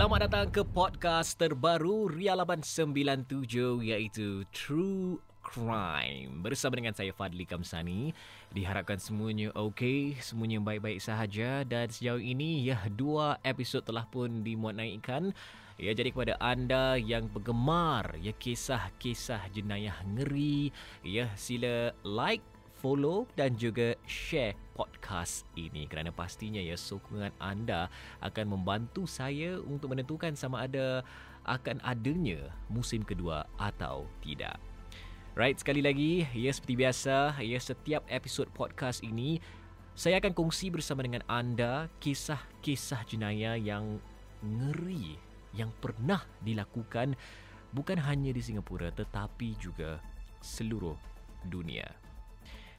Selamat datang ke podcast terbaru Rialaban 97 iaitu True Crime. Bersama dengan saya Fadli Kamsani. Diharapkan semuanya okey, semuanya baik-baik sahaja dan sejauh ini ya dua episod telah pun dimuat naikkan. Ya jadi kepada anda yang bergemar ya kisah-kisah jenayah ngeri, ya sila like follow dan juga share podcast ini kerana pastinya ya sokongan anda akan membantu saya untuk menentukan sama ada akan adanya musim kedua atau tidak. Right, sekali lagi, ya seperti biasa, ya setiap episod podcast ini saya akan kongsi bersama dengan anda kisah-kisah jenayah yang ngeri yang pernah dilakukan bukan hanya di Singapura tetapi juga seluruh dunia.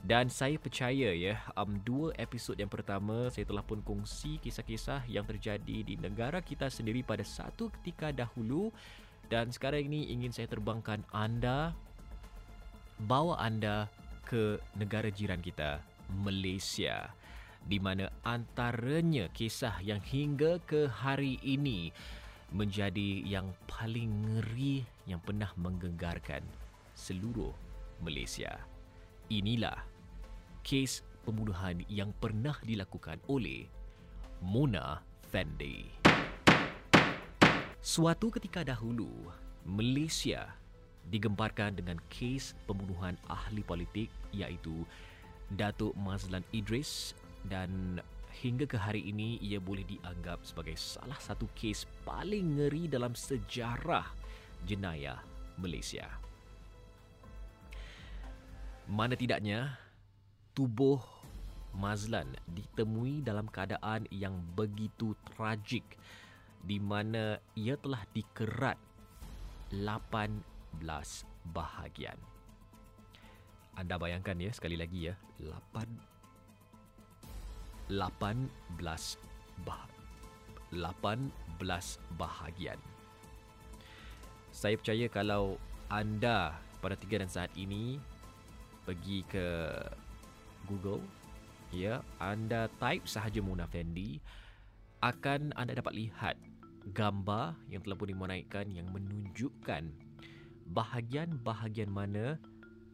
Dan saya percaya ya, um, dua episod yang pertama saya telah pun kongsi kisah-kisah yang terjadi di negara kita sendiri pada satu ketika dahulu dan sekarang ini ingin saya terbangkan anda bawa anda ke negara jiran kita, Malaysia di mana antaranya kisah yang hingga ke hari ini menjadi yang paling ngeri yang pernah menggegarkan seluruh Malaysia. Inilah kes pembunuhan yang pernah dilakukan oleh Mona Fendi. Suatu ketika dahulu, Malaysia digemparkan dengan kes pembunuhan ahli politik iaitu Datuk Mazlan Idris dan hingga ke hari ini ia boleh dianggap sebagai salah satu kes paling ngeri dalam sejarah jenayah Malaysia. Mana tidaknya, tubuh Mazlan ditemui dalam keadaan yang begitu tragik di mana ia telah dikerat 18 bahagian. Anda bayangkan ya sekali lagi ya 8 18 bah 18 bahagian. Saya percaya kalau anda pada tiga dan saat ini pergi ke Google ya anda type sahaja Mona Fendi akan anda dapat lihat gambar yang telah pun dimunaikkan yang menunjukkan bahagian-bahagian mana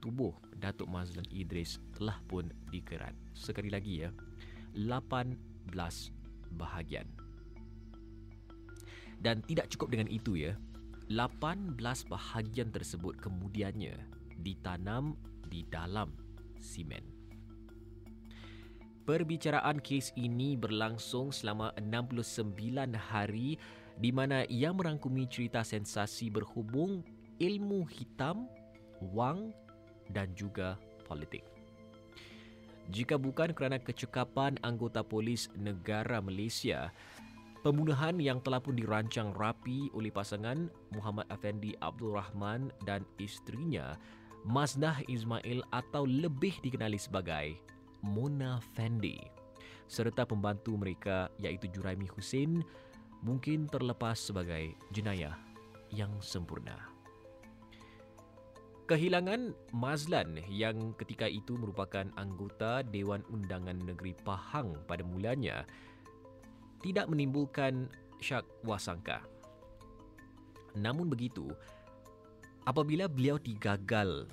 tubuh Datuk Mazlan Idris telah pun dikerat. Sekali lagi ya, 18 bahagian. Dan tidak cukup dengan itu ya, 18 bahagian tersebut kemudiannya ditanam di dalam simen. Perbicaraan kes ini berlangsung selama 69 hari di mana ia merangkumi cerita sensasi berhubung ilmu hitam, wang dan juga politik. Jika bukan kerana kecekapan anggota polis negara Malaysia, pembunuhan yang telah pun dirancang rapi oleh pasangan Muhammad Afendi Abdul Rahman dan isterinya Maznah Ismail atau lebih dikenali sebagai Mona Fendi serta pembantu mereka iaitu Juraimi Hussein mungkin terlepas sebagai jenayah yang sempurna. Kehilangan Mazlan yang ketika itu merupakan anggota Dewan Undangan Negeri Pahang pada mulanya tidak menimbulkan syak wasangka. Namun begitu, apabila beliau digagal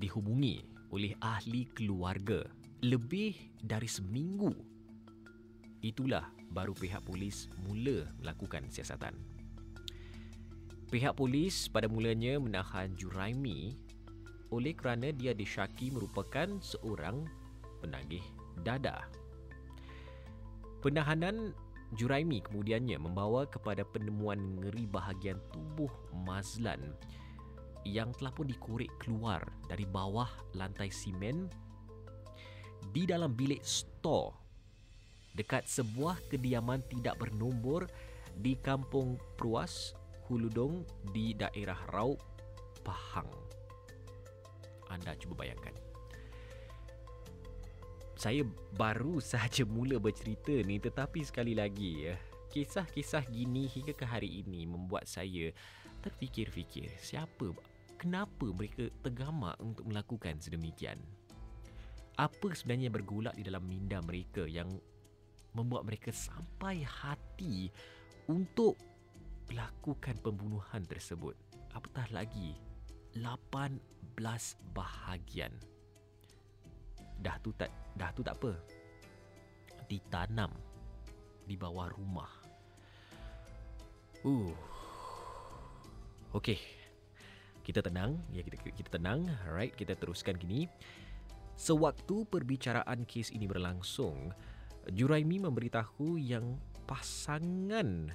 dihubungi oleh ahli keluarga lebih dari seminggu. Itulah baru pihak polis mula melakukan siasatan. Pihak polis pada mulanya menahan Juraimi oleh kerana dia disyaki merupakan seorang penagih dada. Penahanan Juraimi kemudiannya membawa kepada penemuan ngeri bahagian tubuh Mazlan yang telah pun dikorek keluar dari bawah lantai simen di dalam bilik store dekat sebuah kediaman tidak bernombor di Kampung Pruas, Huludong di daerah Raup, Pahang. Anda cuba bayangkan. Saya baru sahaja mula bercerita ni tetapi sekali lagi ya, kisah-kisah gini hingga ke hari ini membuat saya terfikir-fikir siapa kenapa mereka tergamak untuk melakukan sedemikian. Apa sebenarnya bergolak di dalam minda mereka yang membuat mereka sampai hati untuk melakukan pembunuhan tersebut. Apatah lagi 18 bahagian. Dah tu tak dah tu tak apa. Ditanam di bawah rumah. Uh. Okey. Kita tenang, ya kita kita tenang. Alright, kita teruskan gini. Sewaktu perbicaraan kes ini berlangsung, Juraimi memberitahu yang pasangan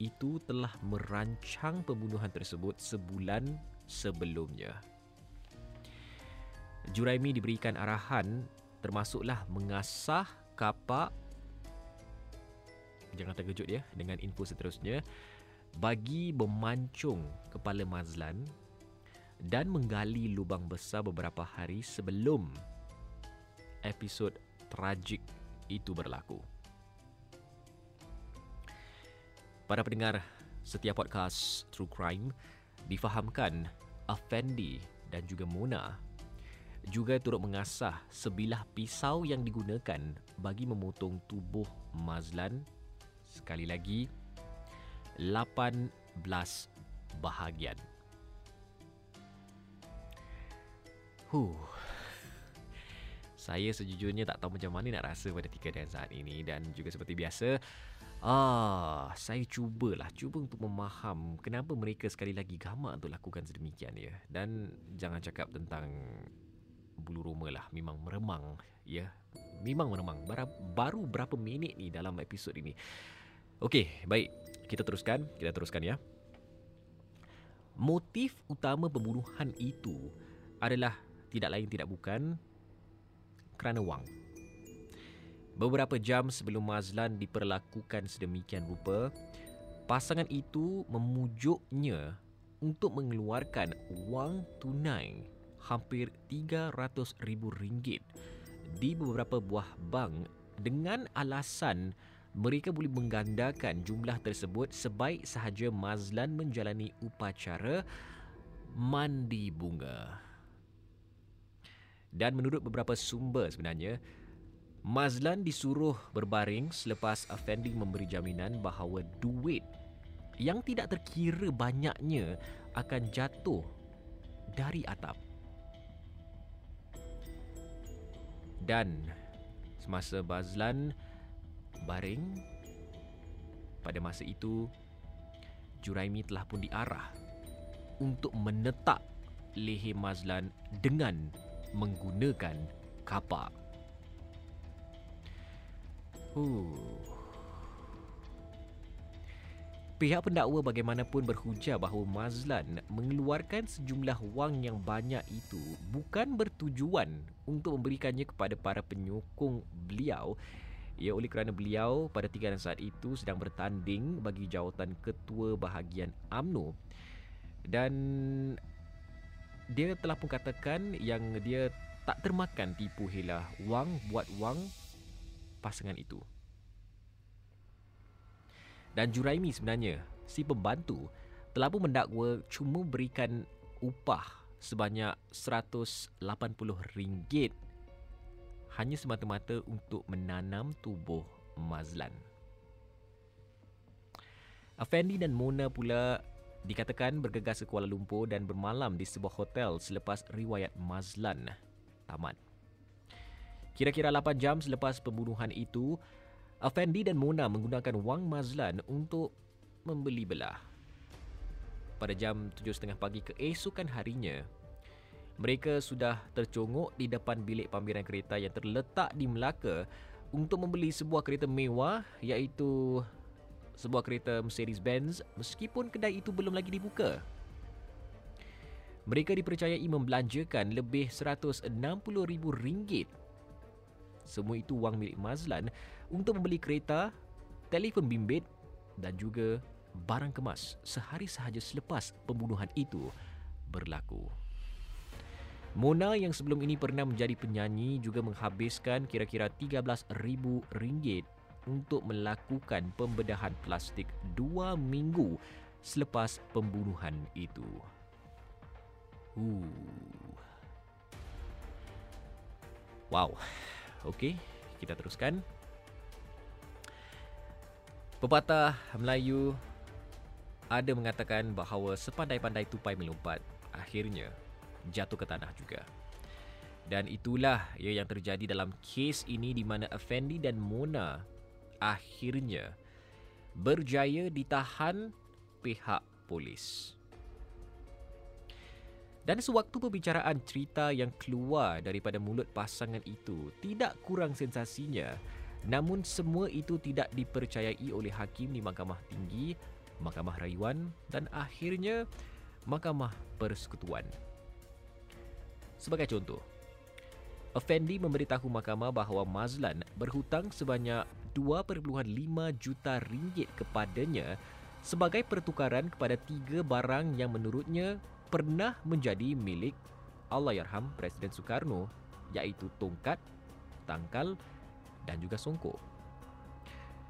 itu telah merancang pembunuhan tersebut sebulan sebelumnya. Juraimi diberikan arahan termasuklah mengasah kapak jangan terkejut ya dengan info seterusnya bagi memancung kepala Mazlan dan menggali lubang besar beberapa hari sebelum episod tragik itu berlaku. Para pendengar setiap podcast True Crime difahamkan Afendi dan juga Mona juga turut mengasah sebilah pisau yang digunakan bagi memotong tubuh Mazlan sekali lagi 18 bahagian. Huh. Saya sejujurnya tak tahu macam mana nak rasa pada tiga dan saat ini dan juga seperti biasa Ah, saya cubalah cuba untuk memaham kenapa mereka sekali lagi gamak untuk lakukan sedemikian ya. Dan jangan cakap tentang bulu roma lah memang meremang ya. Memang meremang. Baru berapa minit ni dalam episod ini. Okey baik. Kita teruskan kita teruskan ya. Motif utama pembunuhan itu adalah tidak lain tidak bukan kerana wang beberapa jam sebelum Mazlan diperlakukan sedemikian rupa pasangan itu memujuknya untuk mengeluarkan wang tunai hampir RM300,000 di beberapa buah bank dengan alasan mereka boleh menggandakan jumlah tersebut sebaik sahaja Mazlan menjalani upacara mandi bunga. Dan menurut beberapa sumber sebenarnya, Mazlan disuruh berbaring selepas Effendi memberi jaminan bahawa duit yang tidak terkira banyaknya akan jatuh dari atap. Dan semasa Bazlan baring pada masa itu Juraimi telah pun diarah untuk menetak leher Mazlan dengan menggunakan kapak. Huh. Pihak pendakwa bagaimanapun berhujah bahawa Mazlan mengeluarkan sejumlah wang yang banyak itu bukan bertujuan untuk memberikannya kepada para penyokong beliau ia oleh kerana beliau pada tiga dan saat itu sedang bertanding bagi jawatan ketua bahagian AMNO dan dia telah pun katakan yang dia tak termakan tipu helah wang buat wang pasangan itu. Dan Juraimi sebenarnya, si pembantu, telah pun mendakwa cuma berikan upah sebanyak RM180 hanya semata-mata untuk menanam tubuh Mazlan. Afendi dan Mona pula dikatakan bergegas ke Kuala Lumpur dan bermalam di sebuah hotel selepas riwayat Mazlan tamat. Kira-kira 8 jam selepas pembunuhan itu, Afendi dan Mona menggunakan wang Mazlan untuk membeli belah. Pada jam 7.30 pagi keesokan harinya, mereka sudah tercongok di depan bilik pameran kereta yang terletak di Melaka untuk membeli sebuah kereta mewah iaitu sebuah kereta Mercedes-Benz meskipun kedai itu belum lagi dibuka. Mereka dipercayai membelanjakan lebih RM160,000 semua itu wang milik Mazlan untuk membeli kereta, telefon bimbit dan juga barang kemas sehari sahaja selepas pembunuhan itu berlaku. Mona yang sebelum ini pernah menjadi penyanyi juga menghabiskan kira-kira RM13,000 untuk melakukan pembedahan plastik dua minggu selepas pembunuhan itu. Uh. Wow. Okey, kita teruskan. Pepatah Melayu ada mengatakan bahawa sepandai-pandai tupai melompat, akhirnya jatuh ke tanah juga. Dan itulah ya yang terjadi dalam kes ini di mana Effendi dan Mona akhirnya berjaya ditahan pihak polis. Dan sewaktu pembicaraan cerita yang keluar daripada mulut pasangan itu tidak kurang sensasinya, namun semua itu tidak dipercayai oleh hakim di Mahkamah Tinggi, Mahkamah Rayuan dan akhirnya Mahkamah Persekutuan. Sebagai contoh, Effendi memberitahu mahkamah bahawa Mazlan berhutang sebanyak 2.5 juta ringgit kepadanya sebagai pertukaran kepada tiga barang yang menurutnya pernah menjadi milik Allahyarham Presiden Soekarno iaitu tongkat, tangkal dan juga songkok.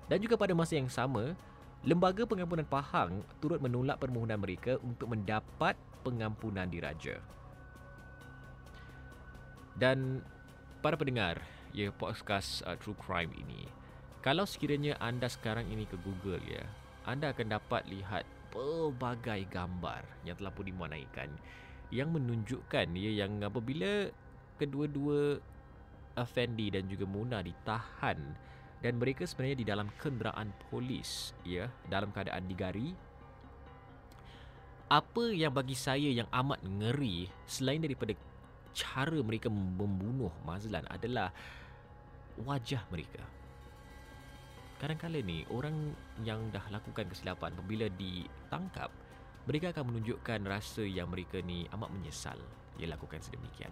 Dan juga pada masa yang sama, Lembaga Pengampunan Pahang turut menolak permohonan mereka untuk mendapat pengampunan diraja. Dan para pendengar ya podcast uh, True Crime ini, kalau sekiranya anda sekarang ini ke Google ya, anda akan dapat lihat pelbagai gambar yang telah pun dimuanaikan yang menunjukkan ya yang apabila kedua-dua Effendi dan juga Muna ditahan dan mereka sebenarnya di dalam kenderaan polis ya dalam keadaan digari apa yang bagi saya yang amat ngeri selain daripada cara mereka membunuh Mazlan adalah wajah mereka kadang-kadang ni orang yang dah lakukan kesilapan apabila ditangkap mereka akan menunjukkan rasa yang mereka ni amat menyesal ia lakukan sedemikian.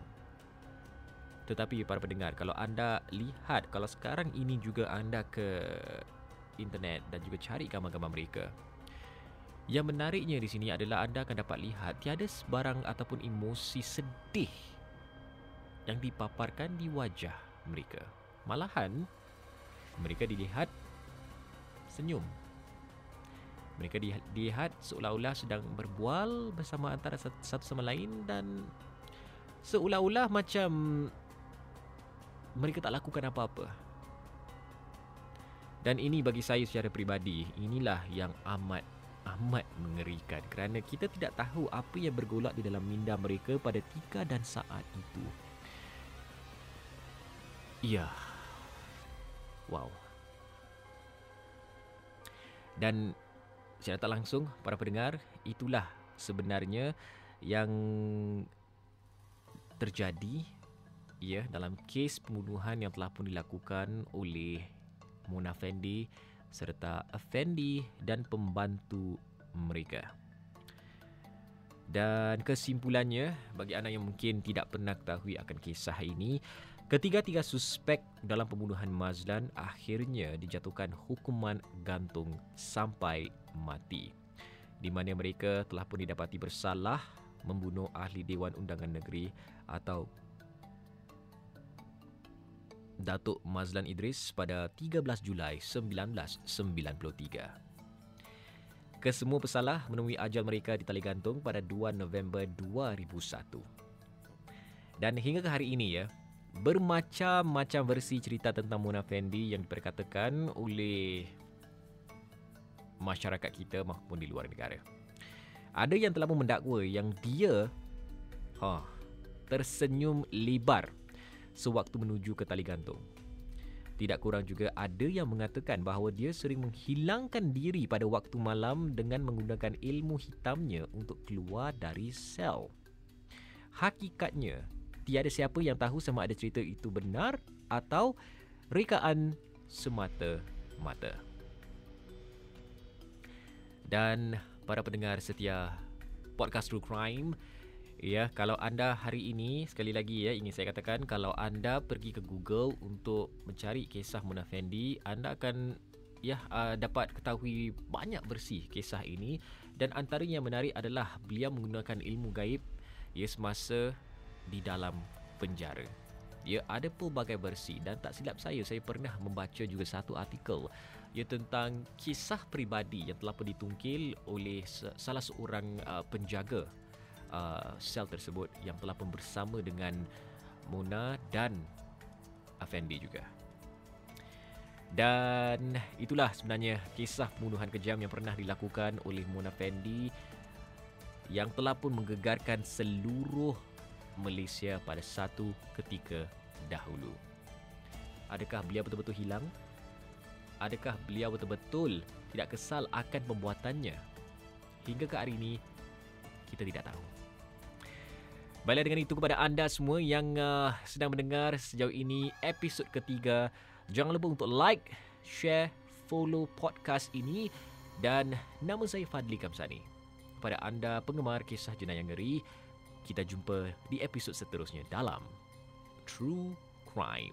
Tetapi para pendengar kalau anda lihat kalau sekarang ini juga anda ke internet dan juga cari gambar-gambar mereka yang menariknya di sini adalah anda akan dapat lihat tiada sebarang ataupun emosi sedih yang dipaparkan di wajah mereka. Malahan mereka dilihat senyum. Mereka dilihat seolah-olah sedang berbual bersama antara satu sama lain dan seolah-olah macam mereka tak lakukan apa-apa. Dan ini bagi saya secara peribadi, inilah yang amat amat mengerikan kerana kita tidak tahu apa yang bergolak di dalam minda mereka pada tika dan saat itu. Ya. Wow. Dan secara tak langsung para pendengar itulah sebenarnya yang terjadi ya dalam kes pembunuhan yang telah pun dilakukan oleh Mona Fendi serta Effendi dan pembantu mereka. Dan kesimpulannya bagi anda yang mungkin tidak pernah ketahui akan kisah ini, Ketiga-tiga suspek dalam pembunuhan Mazlan akhirnya dijatuhkan hukuman gantung sampai mati. Di mana mereka telah pun didapati bersalah membunuh ahli Dewan Undangan Negeri atau Datuk Mazlan Idris pada 13 Julai 1993. Kesemua pesalah menemui ajal mereka di tali gantung pada 2 November 2001. Dan hingga ke hari ini ya, bermacam-macam versi cerita tentang Mona Fendi yang diperkatakan oleh masyarakat kita maupun di luar negara. Ada yang telah mendakwa yang dia ha, tersenyum lebar sewaktu menuju ke tali gantung. Tidak kurang juga ada yang mengatakan bahawa dia sering menghilangkan diri pada waktu malam dengan menggunakan ilmu hitamnya untuk keluar dari sel. Hakikatnya, tiada siapa yang tahu sama ada cerita itu benar atau rekaan semata-mata. Dan para pendengar setia podcast True Crime, ya kalau anda hari ini sekali lagi ya ingin saya katakan kalau anda pergi ke Google untuk mencari kisah Mona Fendi, anda akan ya uh, dapat ketahui banyak bersih kisah ini dan antara yang menarik adalah beliau menggunakan ilmu gaib ya semasa di dalam penjara. Ya ada pelbagai versi dan tak silap saya saya pernah membaca juga satu artikel ia tentang kisah peribadi yang telah pun ditungkil oleh salah seorang uh, penjaga uh, sel tersebut yang telah pun bersama dengan Mona dan Afendi juga. Dan itulah sebenarnya kisah pembunuhan kejam yang pernah dilakukan oleh Mona Fendi yang telah pun menggegarkan seluruh Malaysia pada satu ketika dahulu. Adakah beliau betul-betul hilang? Adakah beliau betul-betul tidak kesal akan pembuatannya? Hingga ke hari ini, kita tidak tahu. Baiklah dengan itu kepada anda semua yang uh, sedang mendengar sejauh ini episod ketiga. Jangan lupa untuk like, share, follow podcast ini dan nama saya Fadli Kamsani. Kepada anda penggemar kisah jenayah ngeri, kita jumpa di episod seterusnya dalam True Crime.